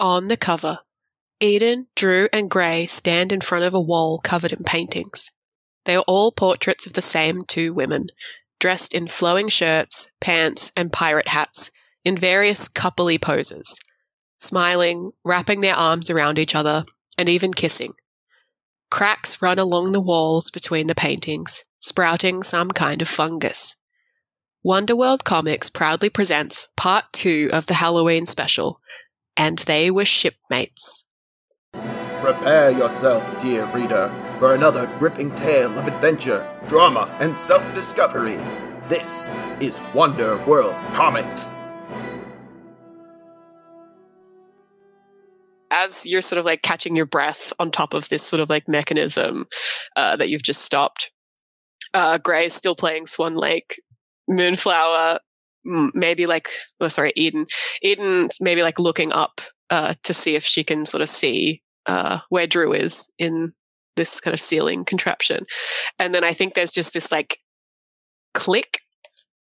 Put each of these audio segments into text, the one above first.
On the cover, Eden, Drew, and Grey stand in front of a wall covered in paintings. They are all portraits of the same two women, dressed in flowing shirts, pants, and pirate hats in various coupley poses, smiling, wrapping their arms around each other, and even kissing. Cracks run along the walls between the paintings, sprouting some kind of fungus. Wonderworld Comics proudly presents part two of the Halloween special, and they were shipmates. Prepare yourself, dear reader, for another gripping tale of adventure, drama, and self discovery. This is Wonder World Comics. As you're sort of like catching your breath on top of this sort of like mechanism uh, that you've just stopped, uh, Grey is still playing Swan Lake. Moonflower, m- maybe like, oh, sorry, Eden. Eden, maybe like looking up uh, to see if she can sort of see uh, where Drew is in this kind of ceiling contraption. And then I think there's just this like click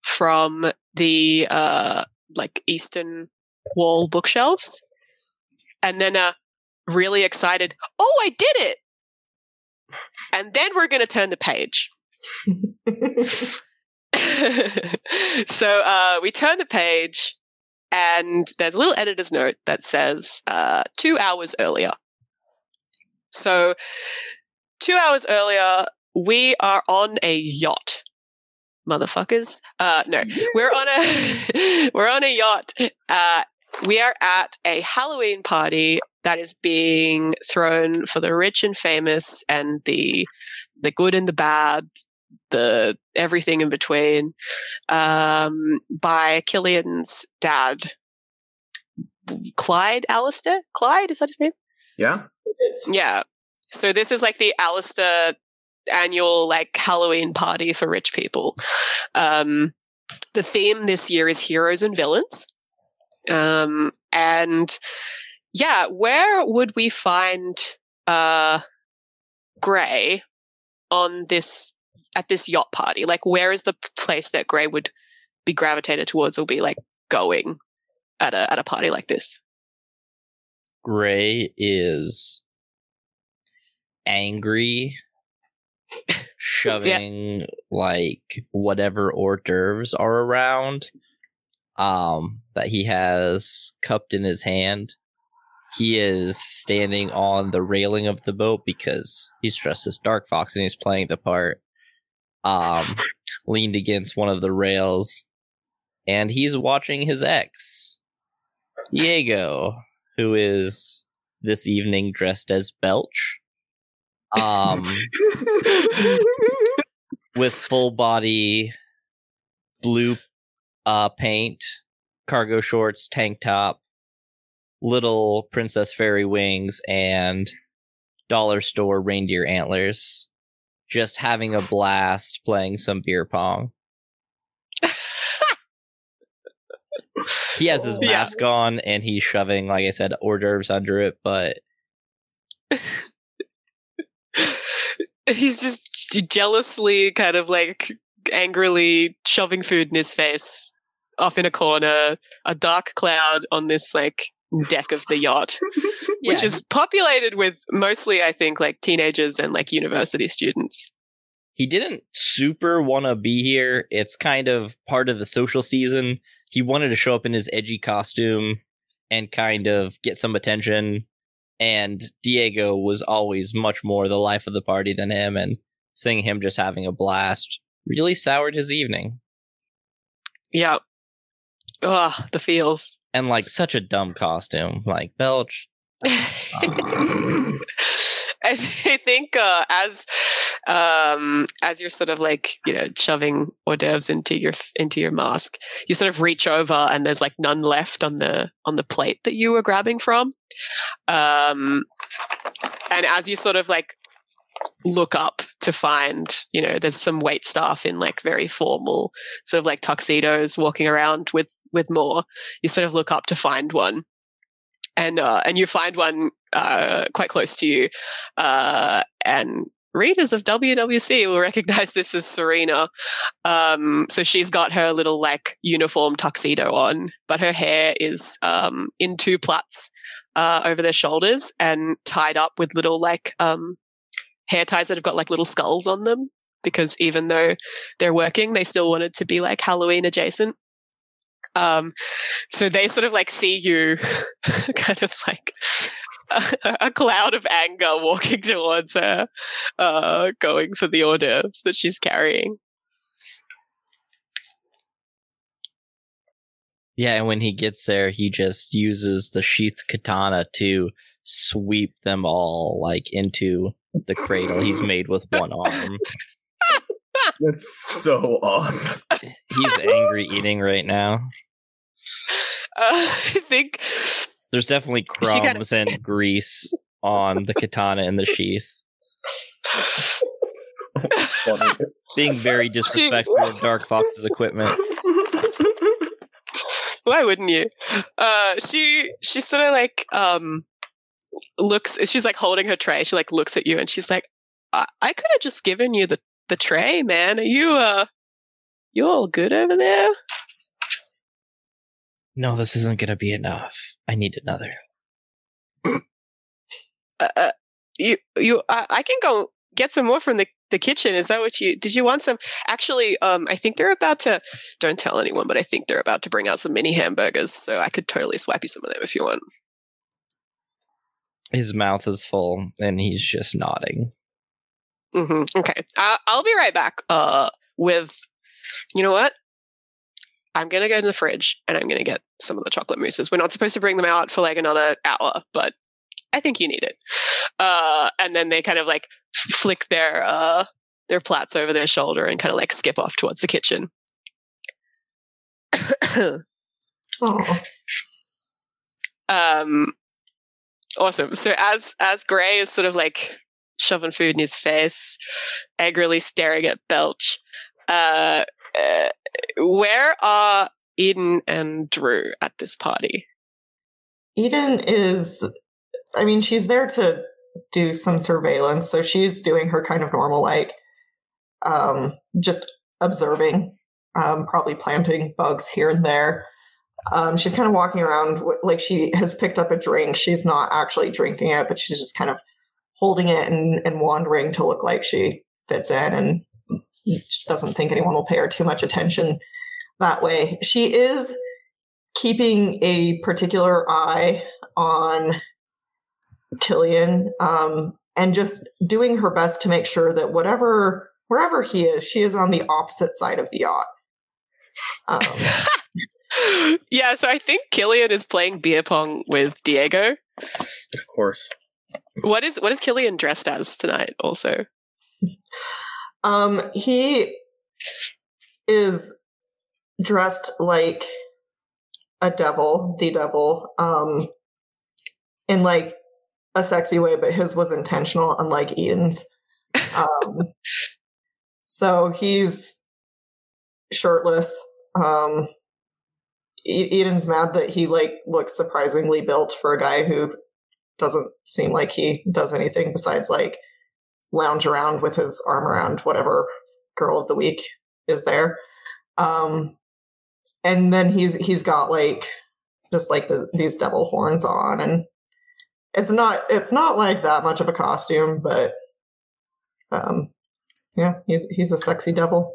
from the uh, like eastern wall bookshelves. And then a really excited, oh, I did it. And then we're going to turn the page. so uh, we turn the page, and there's a little editor's note that says uh, two hours earlier. So, two hours earlier, we are on a yacht, motherfuckers. Uh, no, we're on a we're on a yacht. Uh, we are at a Halloween party that is being thrown for the rich and famous and the the good and the bad, the everything in between, um, by Killian's dad, Clyde Alistair. Clyde is that his name? Yeah? Yeah. So this is like the Alistair annual like Halloween party for rich people. Um, the theme this year is heroes and villains. Um, and yeah, where would we find uh, Grey on this at this yacht party? Like, where is the place that Grey would be gravitated towards or be like going at a at a party like this? Grey is angry, shoving like whatever hors d'oeuvres are around um that he has cupped in his hand. He is standing on the railing of the boat because he's dressed as Dark Fox and he's playing the part. Um, leaned against one of the rails, and he's watching his ex, Diego, who is this evening dressed as Belch. Um, with full body blue uh paint, cargo shorts, tank top, little princess fairy wings, and dollar store reindeer antlers. Just having a blast playing some beer pong. He has his Yeah. mask on and he's shoving, like I said, hors d'oeuvres under it, but He's just jealously kind of like angrily shoving food in his face off in a corner, a dark cloud on this like deck of the yacht, which is populated with mostly, I think, like teenagers and like university students. he didn't super want to be here. It's kind of part of the social season. He wanted to show up in his edgy costume and kind of get some attention. And Diego was always much more the life of the party than him, and seeing him just having a blast really soured his evening. Yeah. Ugh, the feels. And like such a dumb costume, like Belch. I I think uh, as um, as you're sort of like you know shoving hors d'oeuvres into your into your mask, you sort of reach over and there's like none left on the on the plate that you were grabbing from. Um, and as you sort of like look up to find, you know, there's some wait staff in like very formal sort of like tuxedos walking around with with more. You sort of look up to find one and uh, and you find one uh, quite close to you, uh, and readers of WWC will recognize this as Serena. Um, so she's got her little like uniform tuxedo on, but her hair is um, in two plaits uh, over their shoulders and tied up with little like um, hair ties that have got like little skulls on them. Because even though they're working, they still wanted to be like Halloween adjacent. Um, so they sort of like see you kind of like a, a, cloud of anger walking towards her, uh, going for the hors d'oeuvres that she's carrying. Yeah, and when he gets there, he just uses the sheath katana to sweep them all like into the cradle he's made with one arm. That's so awesome. He's angry eating right now. Uh, I think there's definitely crumbs kinda... and grease on the katana in the sheath. Being very disrespectful of Dark Fox's equipment. Why wouldn't you? Uh, she she sort of like um looks. She's like holding her tray. She like looks at you and she's like, "I, I could have just given you the the tray, man. Are you uh, you all good over there?" No, this isn't gonna be enough. I need another. uh, uh, you you I, I can go get some more from the the kitchen. Is that what you did? You want some? Actually, um, I think they're about to. Don't tell anyone, but I think they're about to bring out some mini hamburgers. So I could totally swap you some of them if you want. His mouth is full, and he's just nodding. Mm-hmm. Okay, I- I'll be right back. Uh, with, you know what? I'm gonna go to the fridge and I'm gonna get some of the chocolate mousses. We're not supposed to bring them out for like another hour, but I think you need it. Uh, and then they kind of like flick their uh, their plaits over their shoulder and kind of like skip off towards the kitchen. um, awesome. So as as Grey is sort of like shoving food in his face, angrily staring at Belch, uh, uh, where are Eden and Drew at this party? Eden is I mean, she's there to do some surveillance, so she's doing her kind of normal, like, um, just observing, um, probably planting bugs here and there. Um, she's kind of walking around like she has picked up a drink. She's not actually drinking it, but she's just kind of holding it and, and wandering to look like she fits in and she doesn't think anyone will pay her too much attention that way. She is keeping a particular eye on Killian, um, and just doing her best to make sure that whatever wherever he is, she is on the opposite side of the yacht. Um, yeah, so I think Killian is playing beer pong with Diego. Of course. What is what is Killian dressed as tonight? Also, um, he is dressed like a devil, the devil, um, in like a sexy way, but his was intentional, unlike Eden's. Um, so he's shirtless. Um, Eden's mad that he like looks surprisingly built for a guy who doesn't seem like he does anything besides like lounge around with his arm around whatever girl of the week is there. Um, and then he's he's got like just like the, these devil horns on and it's not it's not like that much of a costume, but um, yeah, he's he's a sexy devil.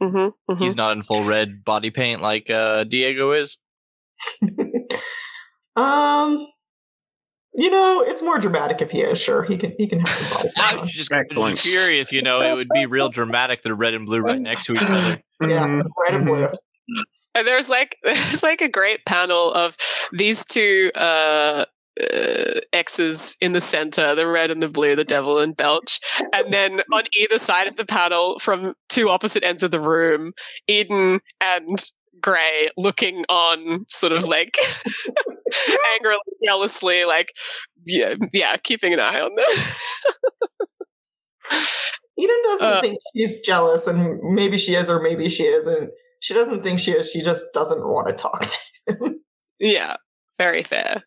Mm-hmm, mm-hmm. He's not in full red body paint like uh, Diego is. um, you know, it's more dramatic if he is. Sure, he can he can have some body. I was just, Excellent. curious. You know, it would be real dramatic. The red and blue right next to each other. Yeah, mm-hmm. red and blue. And there's like there's like a great panel of these two uh uh, X's in the center, the red and the blue, the devil and Belch. And then on either side of the panel, from two opposite ends of the room, Eden and Grey looking on, sort of like angrily, jealously, like, yeah, yeah, keeping an eye on them. Eden doesn't uh, think she's jealous, and maybe she is, or maybe she isn't. She doesn't think she is. She just doesn't want to talk to him. Yeah, very fair.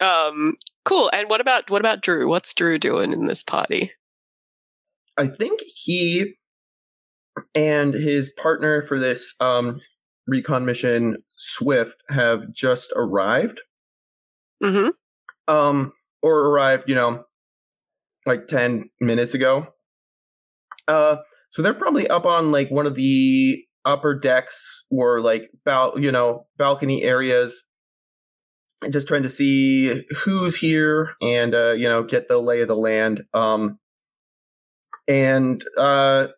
Um, cool. And what about what about Drew? What's Drew doing in this party? I think he and his partner for this um, recon mission, Swift, have just arrived. Mm-hmm. um, or arrived, you know, like 10 minutes ago. Uh, so they're probably up on like one of the upper decks or like bal- you know, balcony areas and just trying to see who's here and uh, you know, get the lay of the land. Um and uh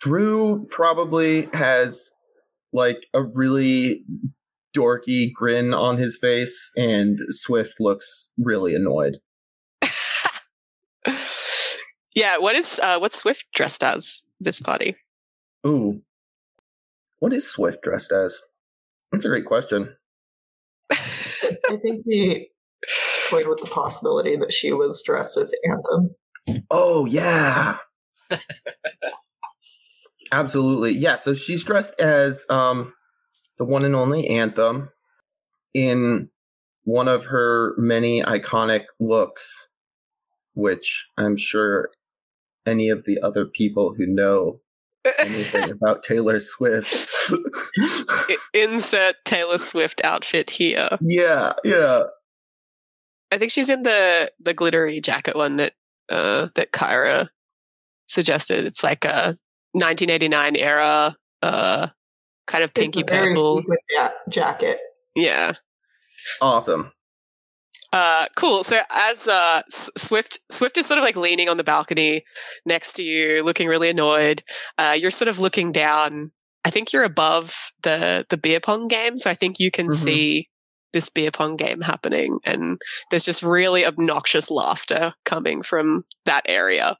Drew probably has like a really dorky grin on his face, and Swift looks really annoyed. yeah. What is uh, what's Swift dressed as this party? Ooh. What is Swift dressed as? That's a great question. I think we toyed with the possibility that she was dressed as Anthem. Oh, yeah. Absolutely. Yeah, so she's dressed as um the one and only Anthem in one of her many iconic looks, which I'm sure any of the other people who know anything about Taylor Swift. Insert Taylor Swift outfit here. yeah, yeah. I think she's in the the glittery jacket one that uh that Kyra suggested. It's like a 1989 era uh kind of pinky it's a purple. sequin ja- jacket. Yeah. Awesome. Uh, cool. So as uh, Swift, Swift is sort of like leaning on the balcony next to you, looking really annoyed. Uh, you're sort of looking down. I think you're above the the beer pong game, so I think you can Mhm. see this beer pong game happening, and there's just really obnoxious laughter coming from that area.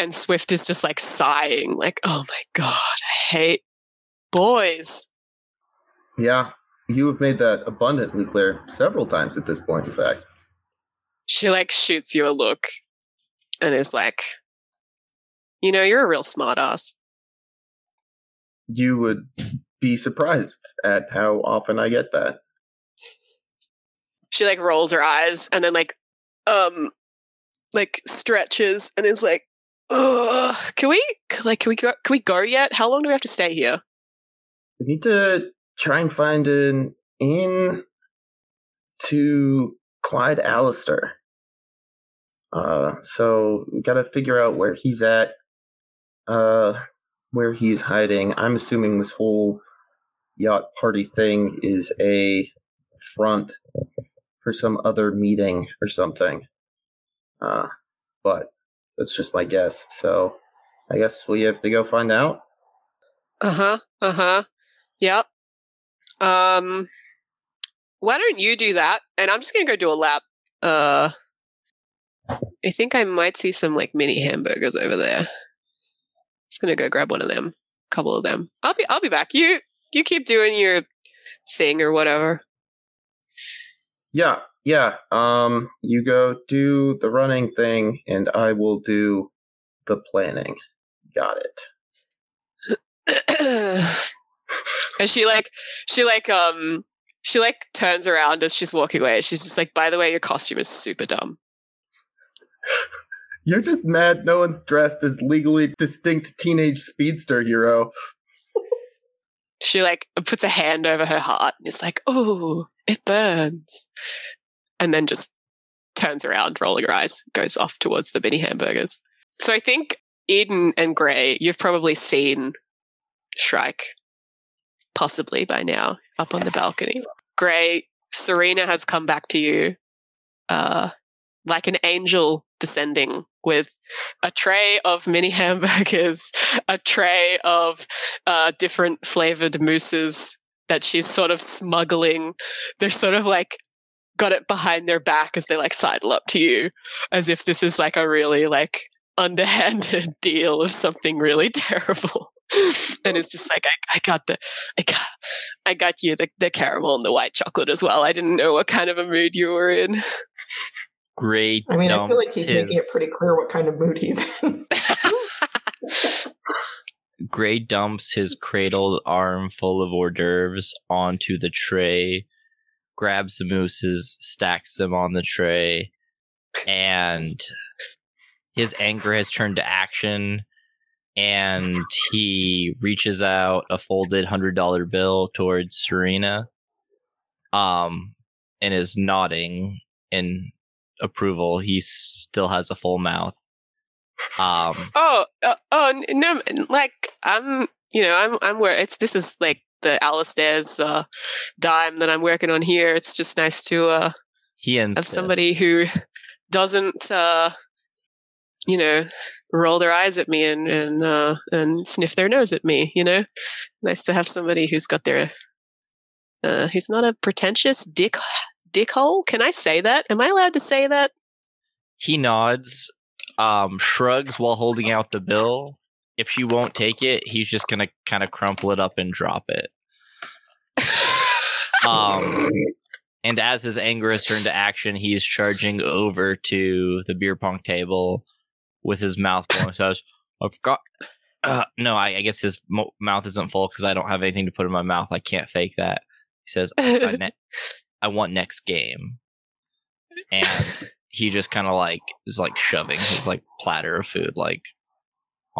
And Swift is just like sighing, like, "Oh my god, I hate boys." Yeah, you have made that abundantly clear several times at this point, in fact. she like shoots you a look and is like, you know, you're a real smartass. You would be surprised at how often I get that. She like rolls her eyes and then like, um, like stretches and is like, Can we like can we go, can we go yet? How long do we have to stay here? We need to try and find an inn to Clyde Alistair. Uh, so we gotta figure out where he's at, uh, where he's hiding. I'm assuming this whole yacht party thing is a front for some other meeting or something. Uh, but that's just my guess. So I guess we have to go find out. Uh huh. Uh huh. Yep. Um, why don't you do that? And I'm just gonna go do a lap. Uh, I think I might see some like mini hamburgers over there. Just gonna go grab one of them, a couple of them. I'll be I'll be back. You you keep doing your thing or whatever. Yeah, yeah. Um, you go do the running thing, and I will do the planning. Got it. and she like she like um she like turns around as she's walking away. She's just like, by the way, your costume is super dumb. You're just mad no one's dressed as legally distinct teenage speedster hero. She like puts a hand over her heart and is like, oh, it burns. And then just turns around, rolling her eyes, goes off towards the mini hamburgers. So I think Eden and Grey, you've probably seen Shrike, possibly by now, up on the balcony. Grey, Serena has come back to you, uh, like an angel descending with a tray of mini hamburgers, a tray of uh, different flavored mousses that she's sort of smuggling. They're sort of like got it behind their back as they like sidle up to you, as if this is like a really like underhanded deal of something really terrible. and it's just like I, I got the I got I got you the, the caramel and the white chocolate as well. I didn't know what kind of a mood you were in. Great. I mean, I feel like he's his, making it pretty clear what kind of mood he's in. Grey dumps his cradled arm full of hors d'oeuvres onto the tray, grabs the mooses, stacks them on the tray, and his anger has turned to action. And he reaches out a folded hundred dollar bill towards Serena. Um, and is nodding in approval. He still has a full mouth. Um, Oh, uh, oh no! Like I'm, you know, I'm, I'm where it's. This is like the Alistair's uh, dime that I'm working on here. It's just nice to uh, have somebody who doesn't, uh, you know, roll their eyes at me and and uh, and sniff their nose at me. You know, nice to have somebody who's got their. Uh, he's not a pretentious dick dickhole. Can I say that? Am I allowed to say that? He nods, um, shrugs while holding out the bill. If she won't take it, he's just gonna kind of crumple it up and drop it. Um, and as his anger has turned to action, he's charging over to the beer pong table with his mouth full and says, I've got. Uh, no, I, I guess his mo- mouth isn't full because I don't have anything to put in my mouth. I can't fake that. He says, I, ne- I want next game. And he just kind of like is like shoving his like platter of food like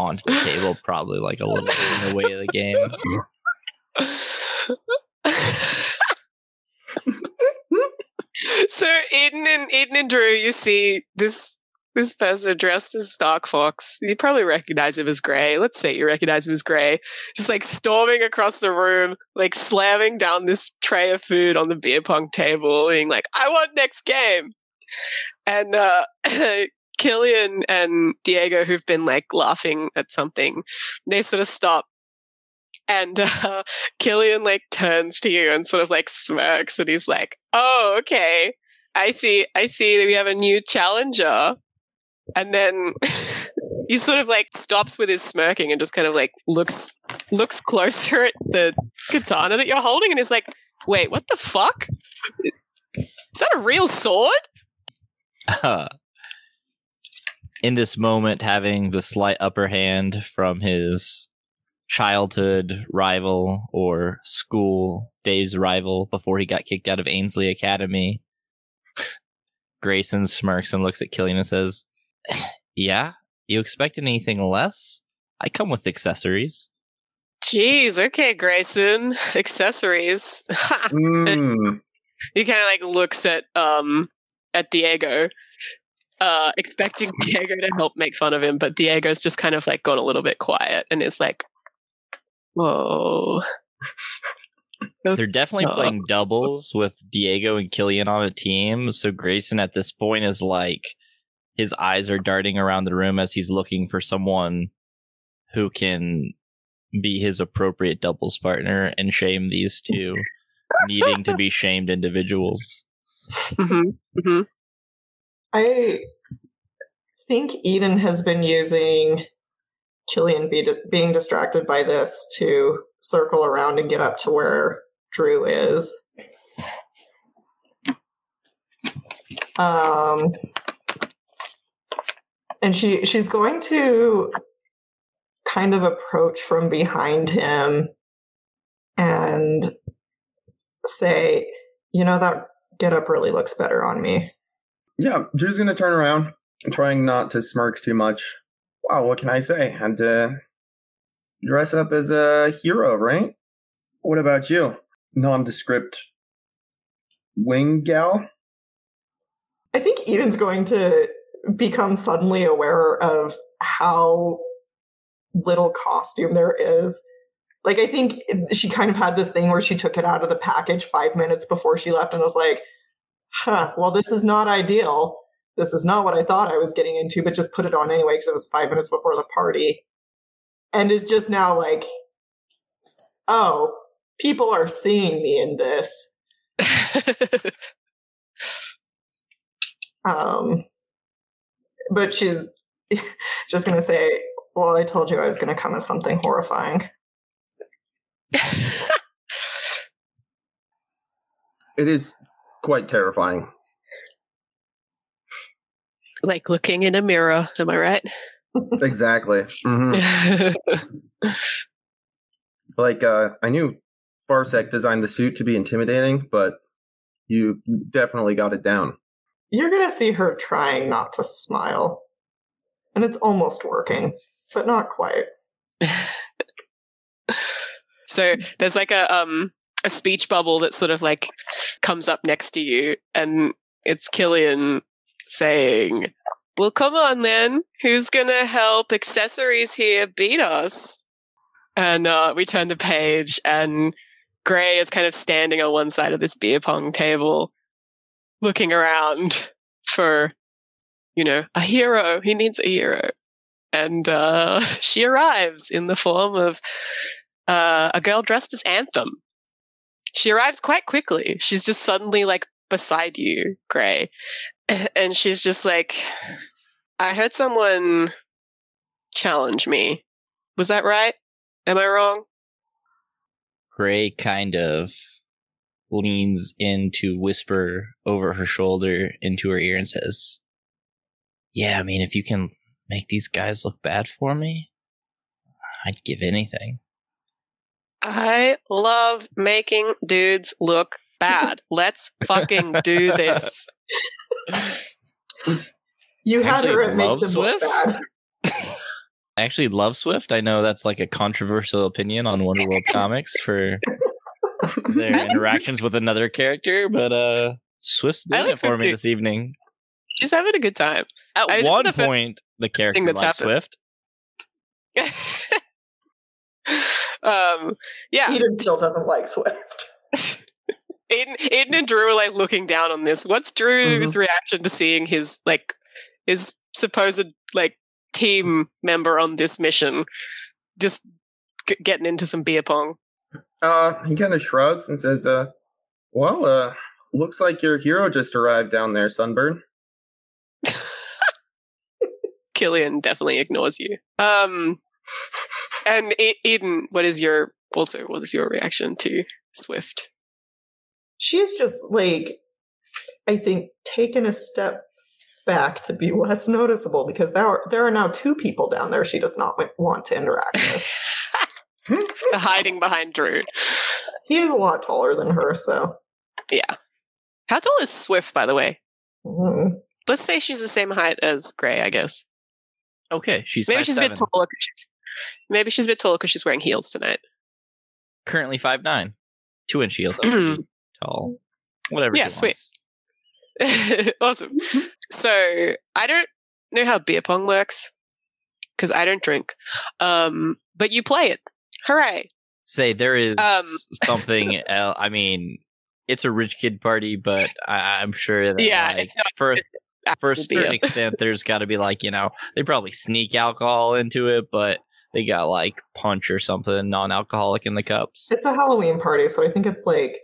onto the table, probably like a little bit in the way of the game. so Eden and Eden and Drew, you see this this person dressed as Dark Fox. You probably recognize him as Grey. Let's say you recognize him as Grey. Just like storming across the room, like slamming down this tray of food on the beer pong table, being like, "I want next game." And uh, Killian and Diego, who've been like laughing at something, they sort of stop. And uh, Killian like turns to you and sort of like smirks, and he's like, "Oh, okay, I see. I see that we have a new challenger." And then he sort of like stops with his smirking and just kind of like looks looks closer at the katana that you're holding, and is like, "Wait, what the fuck? Is that a real sword?" Uh, in this moment, having the slight upper hand from his childhood rival or school days rival before he got kicked out of Ainsley Academy, Grayson smirks and looks at Killian and says, Yeah, you expected anything less? I come with accessories. Jeez, okay, Grayson. Accessories. Mm. he kind of like looks at um at Diego, uh, expecting Diego to help make fun of him, but Diego's just kind of like gone a little bit quiet and is like, "Whoa." They're definitely Uh, playing doubles with Diego and Killian on a team. So Grayson at this point is like his eyes are darting around the room as he's looking for someone who can be his appropriate doubles partner and shame these two needing to be shamed individuals. hmm hmm I think Eden has been using Killian be being distracted by this to circle around and get up to where Drew is. Um, and she she's going to kind of approach from behind him and say, "You know that get up really looks better on me." Yeah, Drew's gonna turn around, trying not to smirk too much. Wow, what can I say? Had to dress up as a hero, right? What about you? Nondescript wing gal? I think Eden's going to become suddenly aware of how little costume there is. Like, I think she kind of had this thing where she took it out of the package five minutes before she left and was like, huh, well, this is not ideal. This is not what I thought I was getting into, but just put it on anyway because it was five minutes before the party. And is just now like, oh, people are seeing me in this. Um, but she's just going to say, Well, I told you I was going to come as something horrifying. It is quite terrifying. like looking in a mirror. Am I right? Exactly. Mhm. Like, uh, I knew Farsec designed the suit to be intimidating, but you definitely got it down. You're going to see her trying not to smile. And it's almost working, but not quite. so there's like a um a speech bubble that sort of like comes up next to you, and it's Killian saying, "Well, come on then. Who's gonna help accessories here beat us?" And uh, we turn the page, and Grey is kind of standing on one side of this beer pong table, looking around for, you know, a hero. He needs a hero. And uh, she arrives in the form of uh, a girl dressed as Anthem. She arrives quite quickly. She's just suddenly like beside you, Grey. And she's just like, I heard someone challenge me. Was that right? Am I wrong? Grey kind of leans in to whisper over her shoulder into her ear and says, Yeah, I mean, if you can make these guys look bad for me, I'd give anything. I love making dudes look bad. Let's fucking do this. You had Actually, her at make love them look bad. I actually love Swift. I know that's like a controversial opinion on Wonder World comics for their interactions with another character, but uh Swift's I doing like it for me too. this evening. She's having a good time. At I- one the point, the character that's liked happened. Swift. um, yeah, Eden still doesn't like Swift. Eden, Eden and Drew are like looking down on this. What's Drew's reaction to seeing his like his supposed like team member on this mission just g- getting into some beer pong? Uh, he kind of shrugs and says, "Uh, well, uh, looks like your hero just arrived down there, Sunburn." Killian definitely ignores you. Um, and Eden, what is your also what is your reaction to Swift? She's just like, I think, taken a step back to be less noticeable because there are, there are now two people down there she does not want to interact with. Hiding behind Drew. he is a lot taller than her, so. Yeah. How tall is Swift, by the way? mm. Let's say she's the same height as Grey, I guess. Okay, she's Maybe five she's a bit taller. she's, maybe she's a bit taller because she's wearing heels tonight. Currently five nine, two inch heels, tall. Whatever. Yeah, sweet. awesome. So I don't know how beer pong works because I don't drink. Um, but you play it. Hooray! Say there is Um, something. el I mean, it's a rich kid party, but I, I'm sure that Yeah, like, it's not for for a certain extent, there's got to be like you know they probably sneak alcohol into it, but they got like punch or something non-alcoholic in the cups. It's a Halloween party, so I think it's like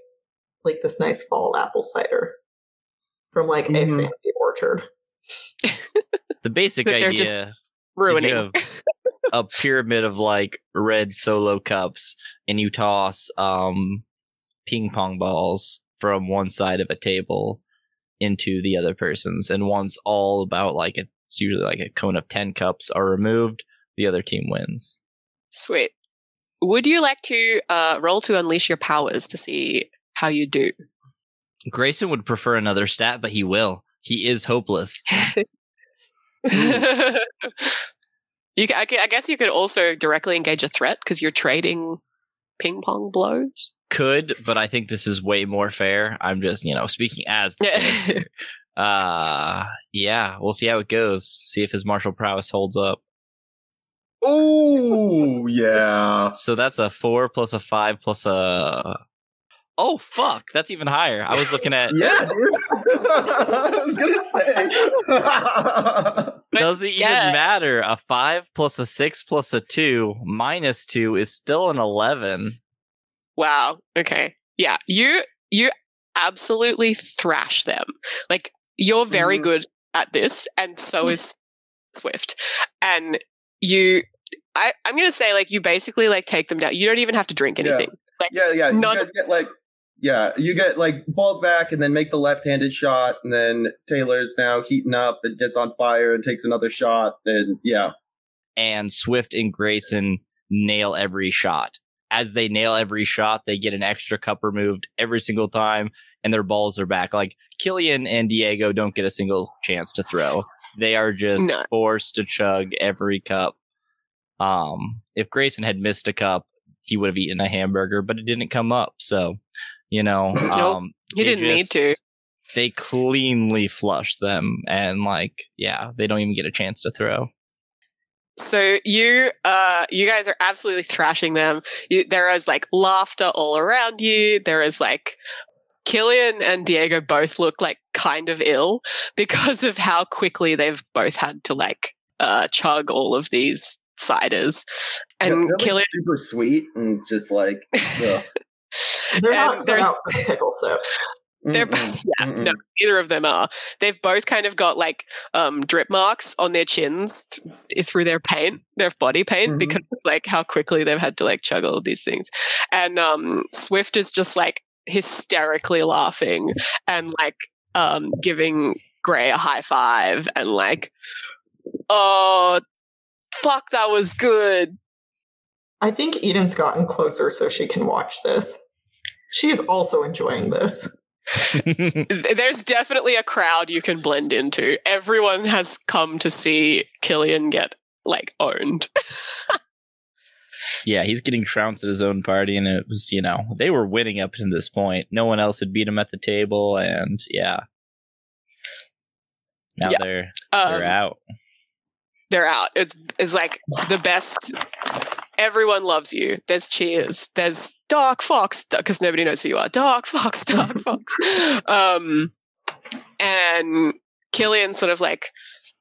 like this nice fall apple cider from like Mhm. a fancy orchard. The basic That idea they're just Ruining. you have a pyramid of like red solo cups, and you toss um ping pong balls from one side of a table into the other person's, and once all about like it's usually like a cone of ten cups are removed, the other team wins. Sweet. Would you like to uh, roll to unleash your powers to see how you do? Grayson would prefer another stat, but he will. He is hopeless. you, I, I guess you could also directly engage a threat because you're trading ping pong blows. Could, but I think this is way more fair. I'm just, you know, speaking as Yeah. uh yeah, we'll see how it goes. See if his martial prowess holds up. Oh yeah. So that's a four plus a five plus a. Oh fuck! That's even higher. I was looking at. Yeah, dude. I was gonna say. Does it even matter? A five plus a six plus a two minus two is still an eleven. Wow. Okay. Yeah. You you absolutely thrash them. Like you're very Mhm. good at this, and so Hmm. is Swift. And you I, I'm gonna say like you basically like take them down. You don't even have to drink Yeah. anything. yeah, yeah. You None guys get like, yeah, you get like balls back, and then make the left-handed shot, and then Taylor's now heating up and gets on fire and takes another shot, and yeah, and Swift and Grayson nail every shot. As they nail every shot, they get an extra cup removed every single time, and their balls are back. Like Killian and Diego don't get a single chance to throw. They are just No. forced to chug every cup. Um, if Grayson had missed a cup, he would have eaten a hamburger, but it didn't come up. So, you know, Nope. um, He didn't need to. They cleanly flush them, and like, yeah, they don't even get a chance to throw. So you, uh, you guys are absolutely thrashing them. You, there is like laughter all around you. There is like Killian and Diego both look like kind of ill because of how quickly they've both had to like uh, chug all of these ciders. Yeah, And they're, like, Killian, super sweet and it's just like ugh. They're And not cut there's- out for the pickle sip. They're- Mm-mm, yeah, mm-mm. no, neither of them are. They've both kind of got like um, drip marks on their chins th- through their paint, their body paint, Mhm. because of like how quickly they've had to like chug all of these things. And um, Swift is just like hysterically laughing and like um, giving Grey a high five and like, oh, fuck, that was good. I think Eden's gotten closer so she can watch this. She's also enjoying this. There's definitely a crowd you can blend into. Everyone has come to see Killian get like owned. yeah, he's getting trounced at his own party, and it was, you know, they were winning up to this point. No one else had beat him at the table, and yeah. Now Yeah. they're Um, they're out. they're out. It's it's like the best. Everyone loves you. There's cheers. There's Dark Fox because nobody knows who you are. Dark Fox, Dark Fox. Um, and Killian sort of like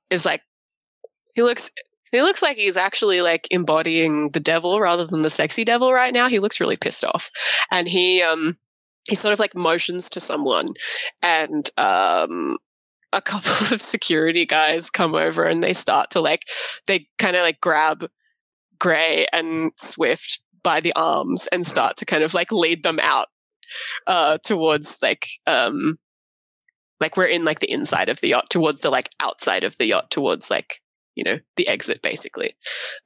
is like he looks he looks like he's actually like embodying the devil rather than the sexy devil right now. He looks really pissed off, and he um he sort of like motions to someone, and um a couple of security guys come over and they start to like they kind of like grab Grey and Swift by the arms and start to kind of like lead them out uh towards like um like we're in like the inside of the yacht towards the like outside of the yacht towards like you know the exit basically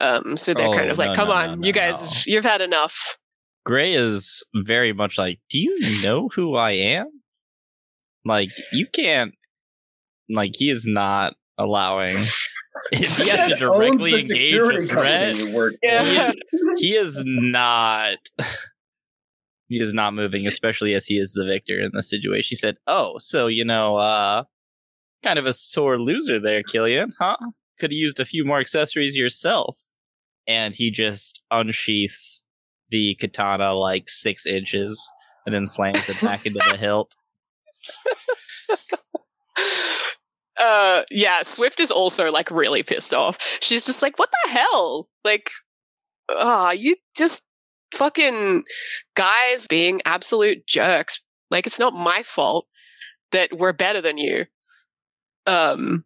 um so they're kind Oh, of like no, come no, on no, you guys no. have- you've had enough Grey is very much like, do you know who I am? Like, you can't. Like, he is not allowing. If he has to directly engage security a company threat, you work for. Yeah. he is not. He is not moving, especially as he is the victor in the situation. He said, "Oh, so you know, uh, kind of a sore loser there, Killian, huh? Could have used a few more accessories yourself." And he just unsheaths the katana like six inches and then slams it back into the hilt. uh yeah swift is also like really pissed off she's just like what the hell like ah you just fucking guys being absolute jerks like it's not my fault that we're better than you um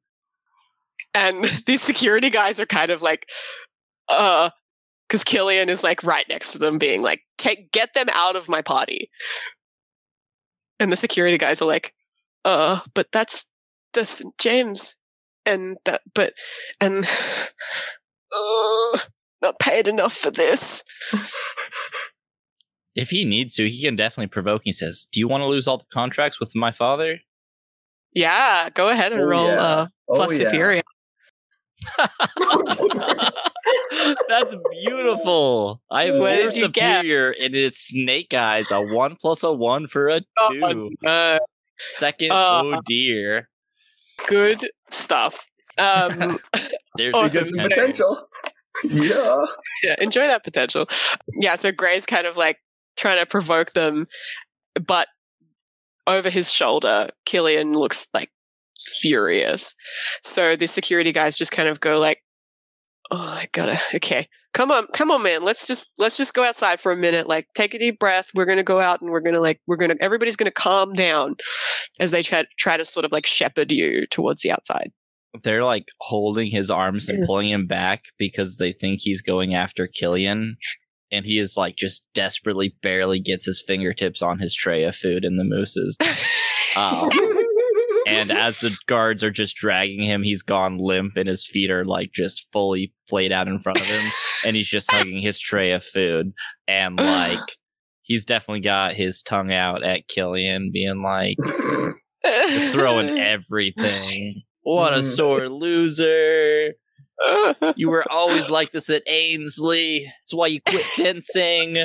and these security guys are kind of like uh because killian is like right next to them being like take get them out of my party and the security guys are like uh but that's the St. James and that but and uh, not paid enough for this. If he needs to, he can definitely provoke. He says, "Do you want to lose all the contracts with my father?" Yeah, go ahead and Oh, roll yeah. uh Oh, plus yeah. superior. That's beautiful. I have What zero did you get? superior, and it's snake eyes. A one plus a one for a two. Oh, uh, Second, Uh, oh dear. good stuff. Um There's awesome. Potential. potential. yeah. yeah, enjoy that potential. Yeah, so Grey's kind of like trying to provoke them, but over his shoulder, Killian looks like furious. So the security guys just kind of go like, "Oh, I gotta. Okay, come on, come on, man. Let's just let's just go outside for a minute. Like, take a deep breath. We're gonna go out and we're gonna like we're gonna everybody's gonna calm down as they try try to sort of like shepherd you towards the outside. They're like holding his arms and pulling him back because they think he's going after Killian. And he is like just desperately barely gets his fingertips on his tray of food and the mooses. Oh. Um, And as the guards are just dragging him, he's gone limp and his feet are like just fully flayed out in front of him. and he's just hugging his tray of food. And like, he's definitely got his tongue out at Killian, being like, throwing everything. What a Mhm. sore loser. You were always like this at Ainsley. That's why you quit fencing.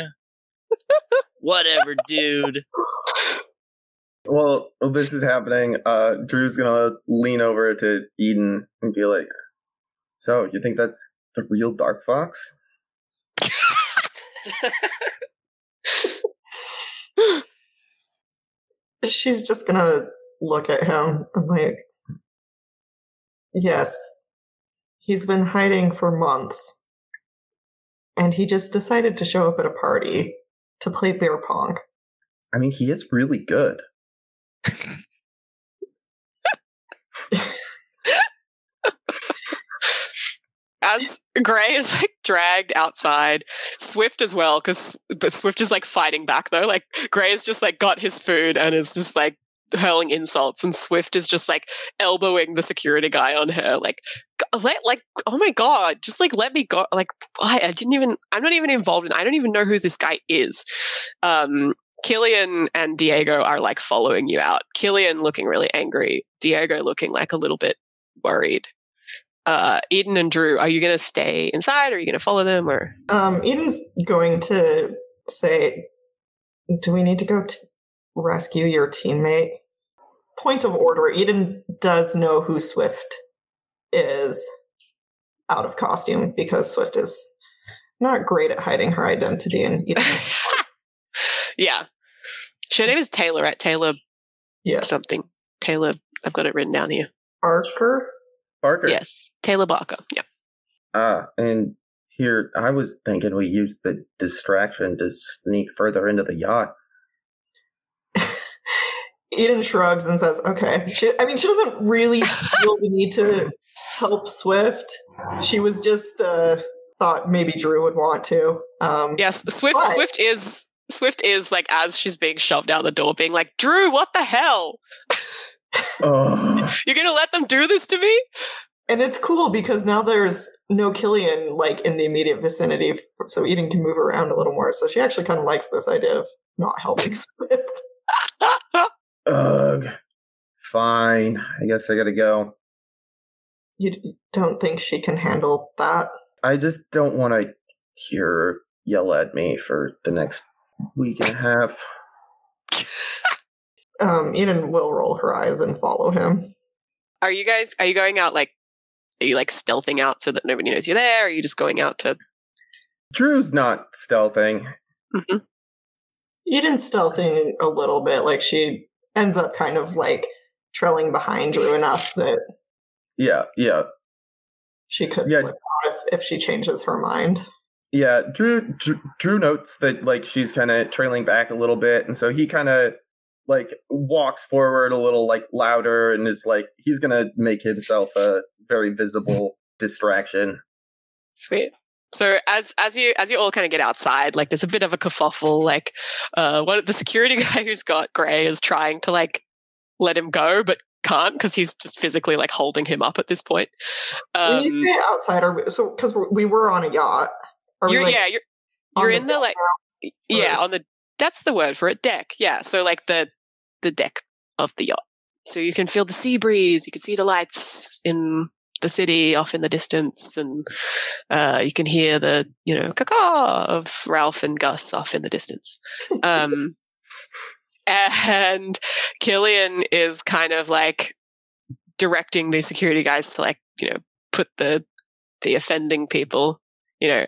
Whatever, dude. Well, this is happening, uh, Drew's gonna lean over to Eden and be like, "So, you think that's the real Dark Fox?" She's just gonna look at him and like, yes, he's been hiding for months. And he just decided to show up at a party to play beer pong. I mean, he is really good. As Grey is like dragged outside, Swift as well, because but Swift is like fighting back though. Like Grey has just like got his food and is just like hurling insults, and Swift is just like elbowing the security guy on her. Like, let like oh my god, just like let me go. Like I, I didn't even. I'm not even involved in. I don't even know who this guy is. Um, Killian and Diego are like following you out. Killian looking really angry. Diego looking like a little bit worried. Uh, Eden and Drew, are you going to stay inside? Or are you going to follow them? Or Um, Eden's going to say, Do we need to go to rescue your teammate? Point of order Eden does know who Swift is out of costume because Swift is not great at hiding her identity. And Eden, yeah, her name is Taylor at Taylor yes, something. Taylor, I've got it written down here. Parker. Parker. Yes, Taylor Parker. Yeah. Ah, and here I was thinking we used the distraction to sneak further into the yacht. Eden shrugs and says, "Okay." She, I mean, she doesn't really feel the need to help Swift. She was just uh, thought maybe Drew would want to. Um, Yes, Swift. But- Swift is Swift is like as she's being shoved out the door, being like, "Drew, what the hell? Oh, You're gonna let them do this to me?" And it's cool because now there's no Killian like in the immediate vicinity, so Eden can move around a little more. So she actually kind of likes this idea of not helping Swift. ugh. Fine. I guess I gotta go. You don't think she can handle that? I just don't want to hear her yell at me for the next week and a half. Um, Eden will roll her eyes and follow him. Are you guys? Are you going out like? Are you like stealthing out so that nobody knows you're there? Or are you just going out to? Drew's not stealthing. Mhm. Eden's stealthing a little bit, like she ends up kind of like trailing behind Drew enough that Yeah, yeah, she could Yeah. slip out if, if she changes her mind. Yeah. Drew Drew, Drew notes that like she's kind of trailing back a little bit, and so he kind of like walks forward a little like louder, and is like he's gonna make himself a very visible distraction. Sweet. So as as you as you all kind of get outside, like there's a bit of a kerfuffle. Like, uh, one of the security guy who's got Grey is trying to like let him go, but can't because he's just physically like holding him up at this point. Um, when you say outside, are we, so because we were on a yacht. You're like, yeah, you're you're in the deck like yeah on the that's the word for it deck. Yeah, so like the the deck of the yacht. So you can feel the sea breeze. You can see the lights in the city off in the distance, and uh, you can hear the you know caca of Ralph and Gus off in the distance. Um, and Killian is kind of like directing the security guys to like you know put the the offending people you know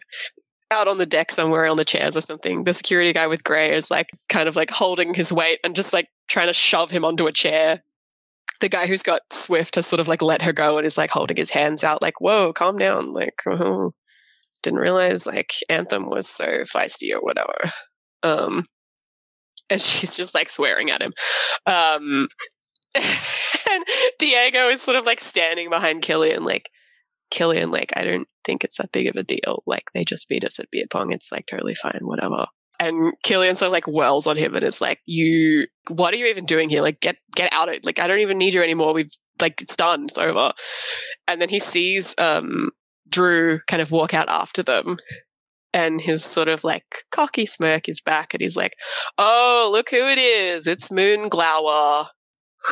out on the deck somewhere on the chairs or something. The security guy with Grey is like kind of like holding his weight and just like trying to shove him onto a chair. The guy who's got Swift has sort of like let her go and is like holding his hands out, like, whoa, calm down. Like, oh, didn't realize like Anthem was so feisty or whatever. Um, and she's just like swearing at him. Um, and Diego is sort of like standing behind Killian, like, Killian, like, I don't think it's that big of a deal. Like, they just beat us at beer pong. It's like totally fine, whatever. And Killian sort of like wells on him and is like, You, what are you even doing here? Like, get, get out of it. Like, I don't even need you anymore. We've, like, it's done. It's over. And then he sees, um, Drew kind of walk out after them. And his sort of like cocky smirk is back, and he's like, Oh, look who it is. It's Moonglower.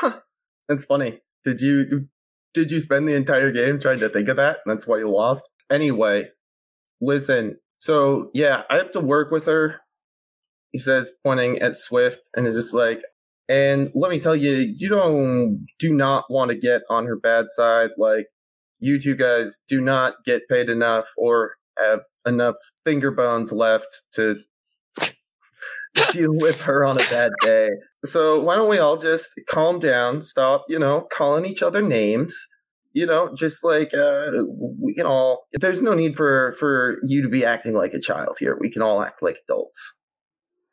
That's funny. Did you did you spend the entire game trying to think of that? That's why you lost. Anyway, listen. So yeah, I have to work with her. He says, pointing at Swift, and is just like, and let me tell you, you don't do not want to get on her bad side. Like you two guys do not get paid enough or have enough finger bones left to deal with her on a bad day. So why don't we all just calm down, stop, you know, calling each other names. You know, just like uh, we can all. There's no need for for you to be acting like a child here. We can all act like adults.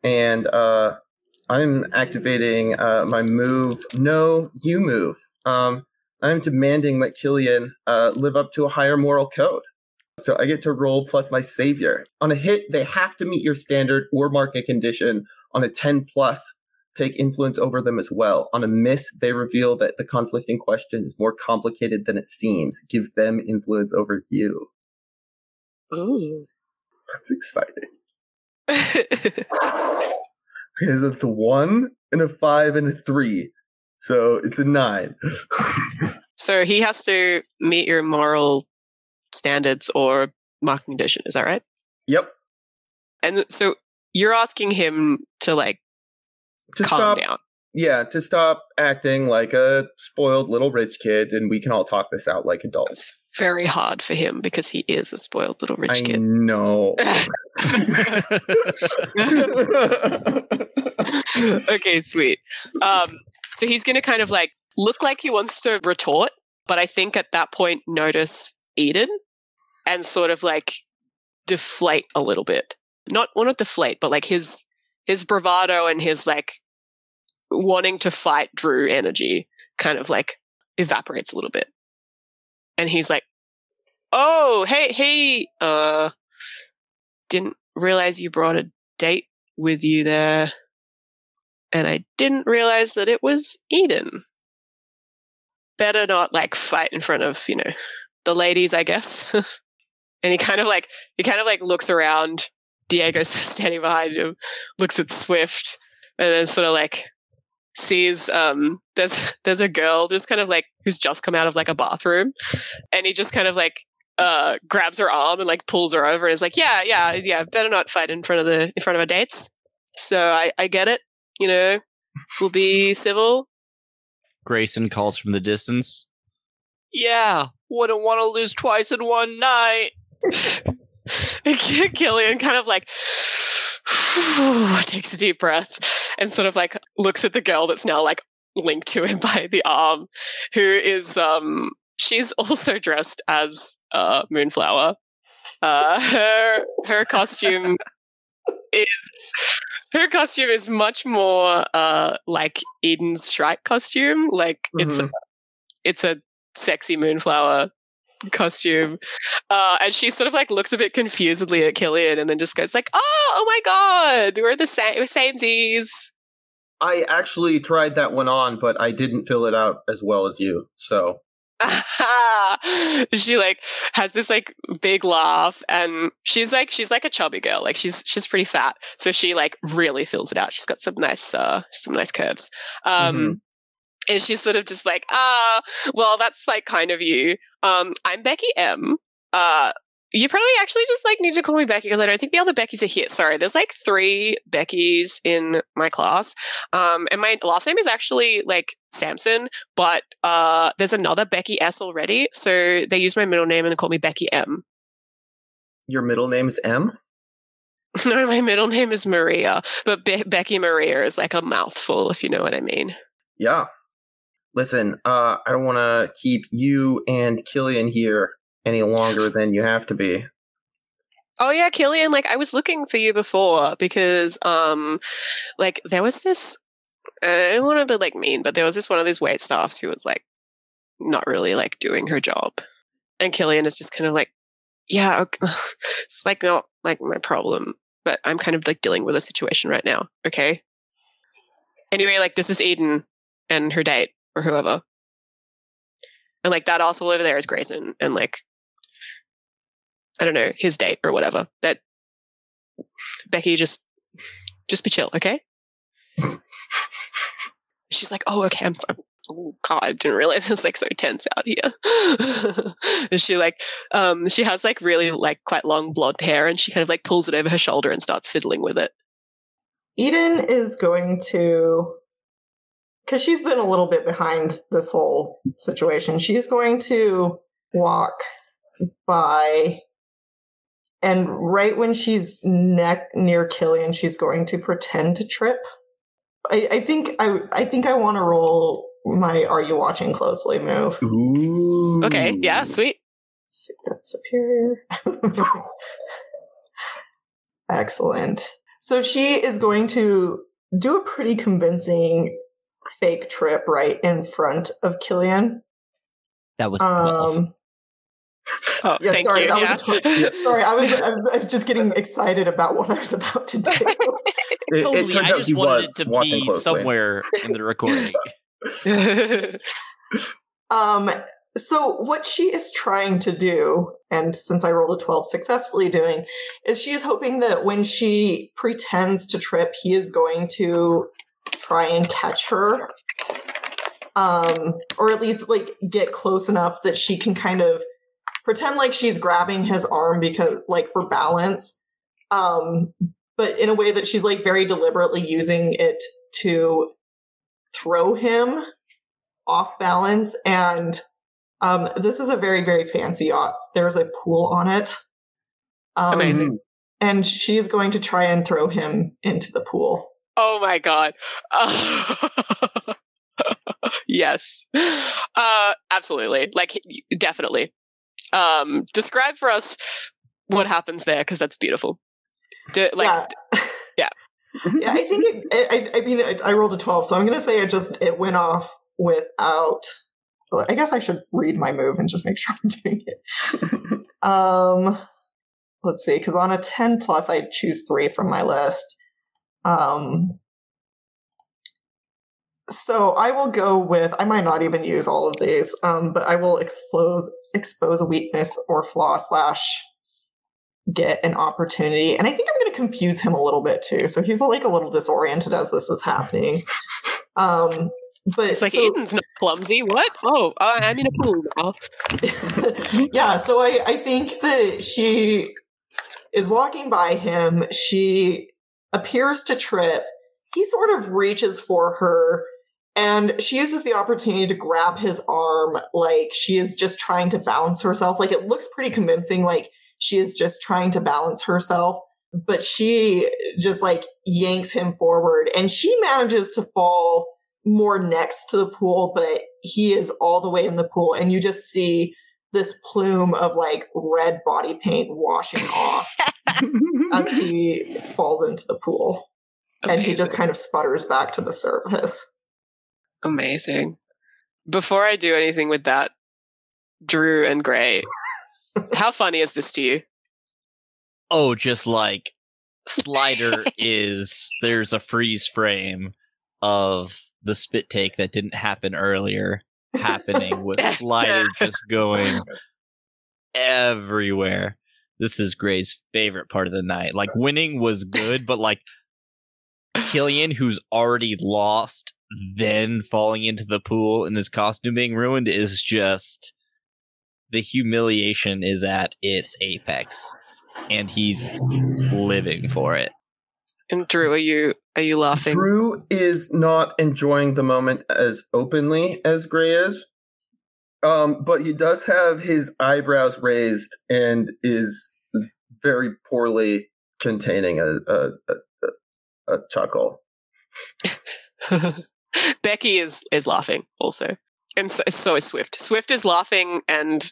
And uh, I'm activating uh, my move. No, you move. Um, I'm demanding that Killian uh, live up to a higher moral code. So I get to roll plus my savior. On a hit, they have to meet your standard or mark a condition. On a 10 plus, take influence over them as well. On a miss, they reveal that the conflicting question is more complicated than it seems. Give them influence over you. Ooh. That's exciting. Because it's a one and a five and a three. So it's a nine. so he has to meet your moral standards or marking condition. Is that right? Yep. And so you're asking him to like To calm stop down. yeah, to stop acting like a spoiled little rich kid and we can all talk this out like adults. It's very hard for him because he is a spoiled little rich I kid. know. okay, sweet. Um, so he's going to kind of like look like he wants to retort, but I think at that point notice Eden and sort of like deflate a little bit. Not well, not deflate, but like his his bravado and his like wanting to fight Drew energy kind of like evaporates a little bit. And he's like, "Oh, hey, hey, uh, didn't realize you brought a date with you there." and I didn't realize that it was Eden. Better not like fight in front of, you know, the ladies, I guess. and he kind of like he kind of like looks around. Diego's standing behind him, looks at Swift, and then sort of like sees um there's there's a girl just kind of like who's just come out of like a bathroom and he just kind of like uh grabs her arm and like pulls her over and is like yeah yeah yeah better not fight in front of the in front of our dates so i i get it you know, we'll be civil. Grayson calls from the distance. Yeah, wouldn't want to lose twice in one night. Killian kind of like takes a deep breath and sort of like looks at the girl that's now like linked to him by the arm, who is um she's also dressed as uh Moonflower. Uh her her costume is her costume is much more uh like Eden's strike costume. Like it's a, it's a sexy moonflower costume. Uh and she sort of like looks a bit confusedly at Killian and then just goes like, Oh, oh my god, we're the same we're samesies. I actually tried that one on, but I didn't fill it out as well as you. So she like has this like big laugh and she's like she's like a chubby girl like she's she's pretty fat so she like really fills it out she's got some nice uh some nice curves um Mhm. And she's sort of just like ah well that's like kind of you um i'm becky m uh you probably actually just like need to call me Becky because I don't think the other Beckys are here. Sorry, there's like three Beckys in my class. Um, and my last name is actually like Samson, but uh, there's another Becky S already. So they use my middle name and they call me Becky M. your middle name is M? no, my middle name is Maria, but Be- Becky Maria is like a mouthful, if you know what I mean. Yeah. Listen, uh, I don't want to keep you and Killian here any longer than you have to be. Oh yeah, Killian, like I was looking for you before because um like there was this I don't want to be like mean, but there was this one of these wait staffs who was like not really like doing her job. And Killian is just kind of like, yeah, ok- it's like not like my problem, but I'm kind of like dealing with a situation right now, okay? Anyway, like this is Eden and her date or whoever. And like that also over there is Grayson and like I don't know, his date or whatever. That Becky just just be chill, okay? She's like, "Oh, okay, I'm, I'm oh god i didn't realize it was like so tense out here and she like um she has like really like quite long blonde hair and she kind of like pulls it over her shoulder and starts fiddling with it eden is going to because she's been a little bit behind this whole situation she's going to walk by and right when she's neck near killian she's going to pretend to trip I, I think I I think I want to roll my "Are you watching closely?" move. Ooh. okay yeah sweet Let's see, that's superior. Excellent. So she is going to do a pretty convincing fake trip right in front of Killian. That was Um, oh Yeah, thank sorry, you that was yeah. a tw- sorry, I was, I was I was just getting excited about what I was about to do. It, it turns I out just he wanted was it to watching be closely. somewhere in the recording. Um, so what she is trying to do, and since I rolled a 12 successfully doing, is she is hoping that when she pretends to trip, he is going to try and catch her. Um, or at least like get close enough that she can kind of pretend like she's grabbing his arm because like for balance. Um, but in a way that she's like very deliberately using it to throw him off balance and um, this is a very very fancy yacht there's a pool on it um, Amazing. and she is going to try and throw him into the pool oh my god. Yes. Uh absolutely. Like definitely. Um describe for us what happens there because that's beautiful. Do, like yeah. yeah. yeah i think it, I, I mean I, I rolled a 12 so i'm going to say it just it went off without i guess i should read my move and just make sure i'm doing it. Um let's see because on a 10 plus i choose three from my list um so i will go with i might not even use all of these um but i will expose expose a weakness or flaw slash get an opportunity and i think i'm going to confuse him a little bit too so he's like a little disoriented as this is happening um but it's like so- Eden's not clumsy. What? Oh, uh, I'm in a pool now. yeah, so I, I think that she is walking by him. She appears to trip. He sort of reaches for her and she uses the opportunity to grab his arm like she is just trying to balance herself. Like it looks pretty convincing, like she is just trying to balance herself. But she just like yanks him forward and she manages to fall more next to the pool, but he is all the way in the pool, and you just see this plume of like red body paint washing off as he falls into the pool. And he just kind of sputters back to the surface. Amazing. Before I do anything with that, Drew and Grey, how funny is this to you? oh, just like Slider is there's a freeze frame of the spit take that didn't happen earlier happening with Slider just going everywhere. This is Grey's favorite part of the night. Like winning was good, but like Killian, who's already lost, then falling into the pool and his costume being ruined is just the humiliation is at its apex. And he's living for it. And Drew, are you are you laughing? Drew is not enjoying the moment as openly as Grey is. Um, but he does have his eyebrows raised and is very poorly containing a a, a, a, a chuckle. Becky is is laughing also, and so, so is Swift. Swift is laughing and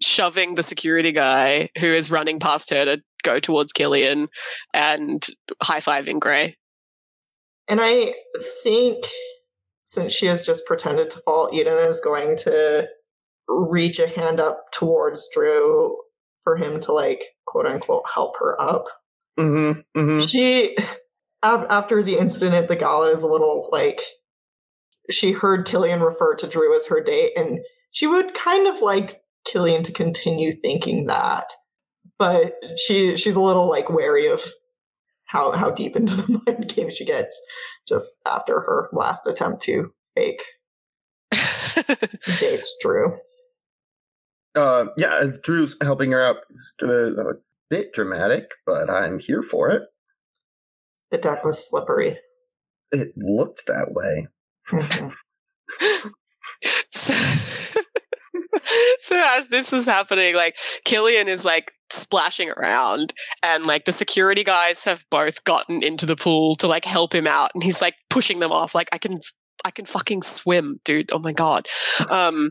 shoving the security guy who is running past her to go towards Killian and high fiving Grey. And I think since she has just pretended to fall, Eden is going to reach a hand up towards Drew for him to like quote unquote help her up. Mm-hmm. Mm-hmm. She af- after the incident at the gala is a little like she heard Killian refer to Drew as her date and she would kind of like Killian to continue thinking that. But she she's a little like wary of how how deep into the mind game she gets just after her last attempt to fake Dates Drew. Uh, yeah, as Drew's helping her out, it's gonna a bit dramatic, but I'm here for it. The deck was slippery. It looked that way. Mhm. so, so as this is happening, like Killian is like splashing around, and like the security guys have both gotten into the pool to like help him out, and he's like pushing them off. Like I can, I can fucking swim, dude. Oh my god. Um,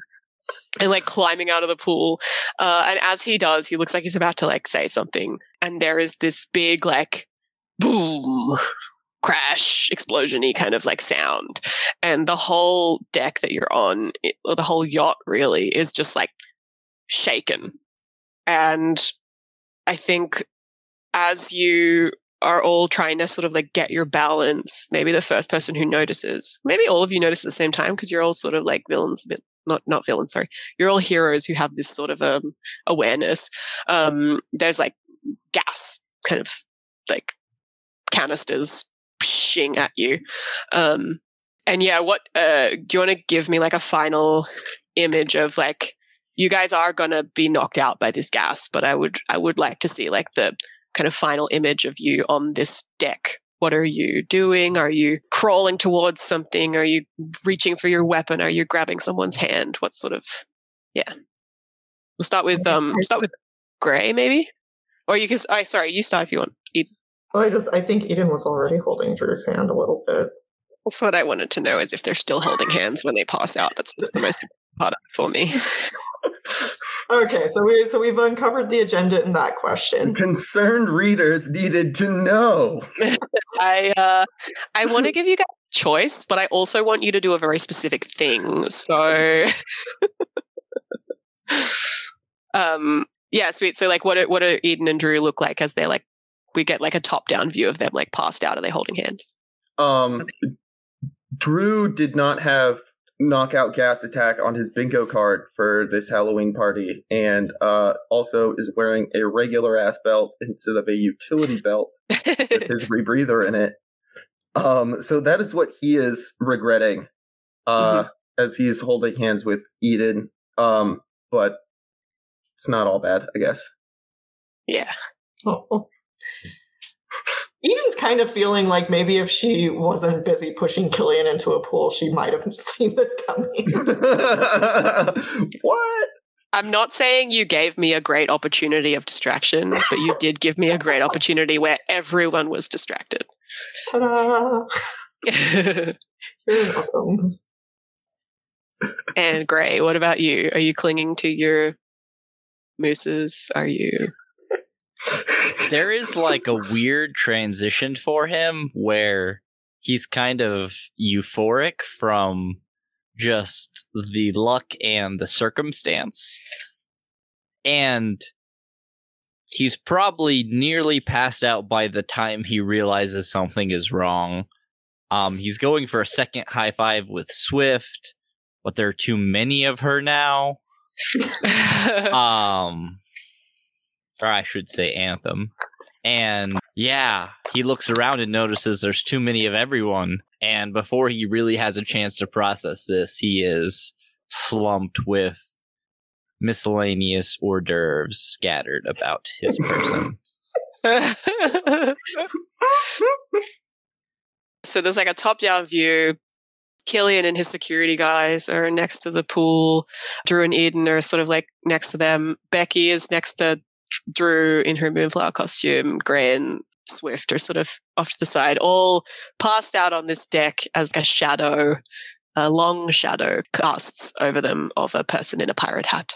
and like climbing out of the pool. Uh, and as he does, he looks like he's about to like say something, and there is this big like boom crash explosion-y kind of like sound. And the whole deck that you're on it, or the whole yacht really is just like shaken. And i think as you are all trying to sort of like get your balance maybe the first person who notices maybe all of you notice at the same time because you're all sort of like villains a bit not not villains sorry you're all heroes who have this sort of um awareness um there's like gas kind of like canisters pushing at you. Um, and yeah, what uh, do you want to give me like a final image of like you guys are gonna be knocked out by this gas, but I would I would like to see like the kind of final image of you on this deck. What are you doing? Are you crawling towards something? Are you reaching for your weapon? Are you grabbing someone's hand? What sort of yeah? We'll start with um start with Grey maybe, or you can. I sorry, you start if you want. Eden. Well, I just I think Eden was already holding Drew's hand a little bit. That's what I wanted to know is if they're still holding hands when they pass out. That's just the most important part for me. Okay, so we so we've uncovered the agenda in that question. Concerned readers needed to know. I uh, I want to give you guys a choice, but I also want you to do a very specific thing. So, um, yeah, sweet. So, like, what do- what do Eden and Drew look like as they're like? We get like a top down view of them, like passed out. Are they holding hands? Um, Drew did not have knockout gas attack on his bingo card for this Halloween party, and uh, also is wearing a regular ass belt instead of a utility belt with his rebreather in it. Um, so that is what he is regretting, uh, as he's holding hands with Eden. Um, but it's not all bad, I guess. yeah. Oh. Eden's kind of feeling like maybe if she wasn't busy pushing Killian into a pool, she might have seen this coming. what? I'm not saying you gave me a great opportunity of distraction, but you did give me a great opportunity where everyone was distracted. Ta-da! You're welcome. and Grey, what about you? Are you clinging to your mooses? Are you? There is like a weird transition for him where he's kind of euphoric from just the luck and the circumstance. And he's probably nearly passed out by the time he realizes something is wrong. Um, he's going for a second high five with Swift, but there are too many of her now. Um, or I should say Anthem. And yeah, he looks around and notices there's too many of everyone. And before he really has a chance to process this, he is slumped with miscellaneous hors d'oeuvres scattered about his person. so there's like a top down view. Killian and his security guys are next to the pool. Drew and Eden are sort of like next to them. Becky is next to Drew in her moonflower costume. Grey Swift are sort of off to the side, all passed out on this deck as a shadow, a long shadow casts over them of a person in a pirate hat.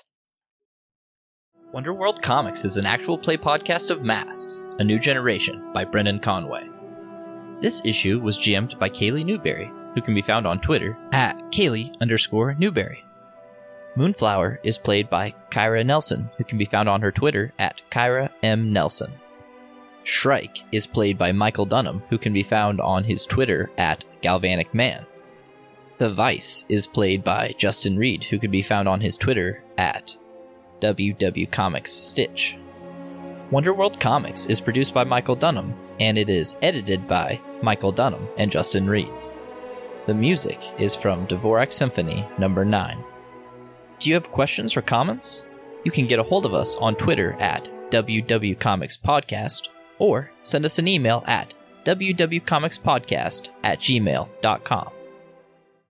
Wonderworld Comics is an actual play podcast of Masks, A New Generation by Brendan Conway. This issue was GM'd by Kaylee Newberry, who can be found on Twitter at Kaylee underscore Newberry. Moonflower is played by Kyra Nelson, who can be found on her Twitter at Kyra M. Nelson. Shrike is played by Michael Dunham, who can be found on his Twitter at Galvanic Man. The Vice is played by Justin Reed, who can be found on his Twitter at WW Comics Stitch. Wonderworld Comics is produced by Michael Dunham, and it is edited by Michael Dunham and Justin Reed. The music is from Dvorak Symphony Number 9. Do you have questions or comments? You can get a hold of us on Twitter at WW Comics Podcast or send us an email at wwwcomicspodcast at gmail.com.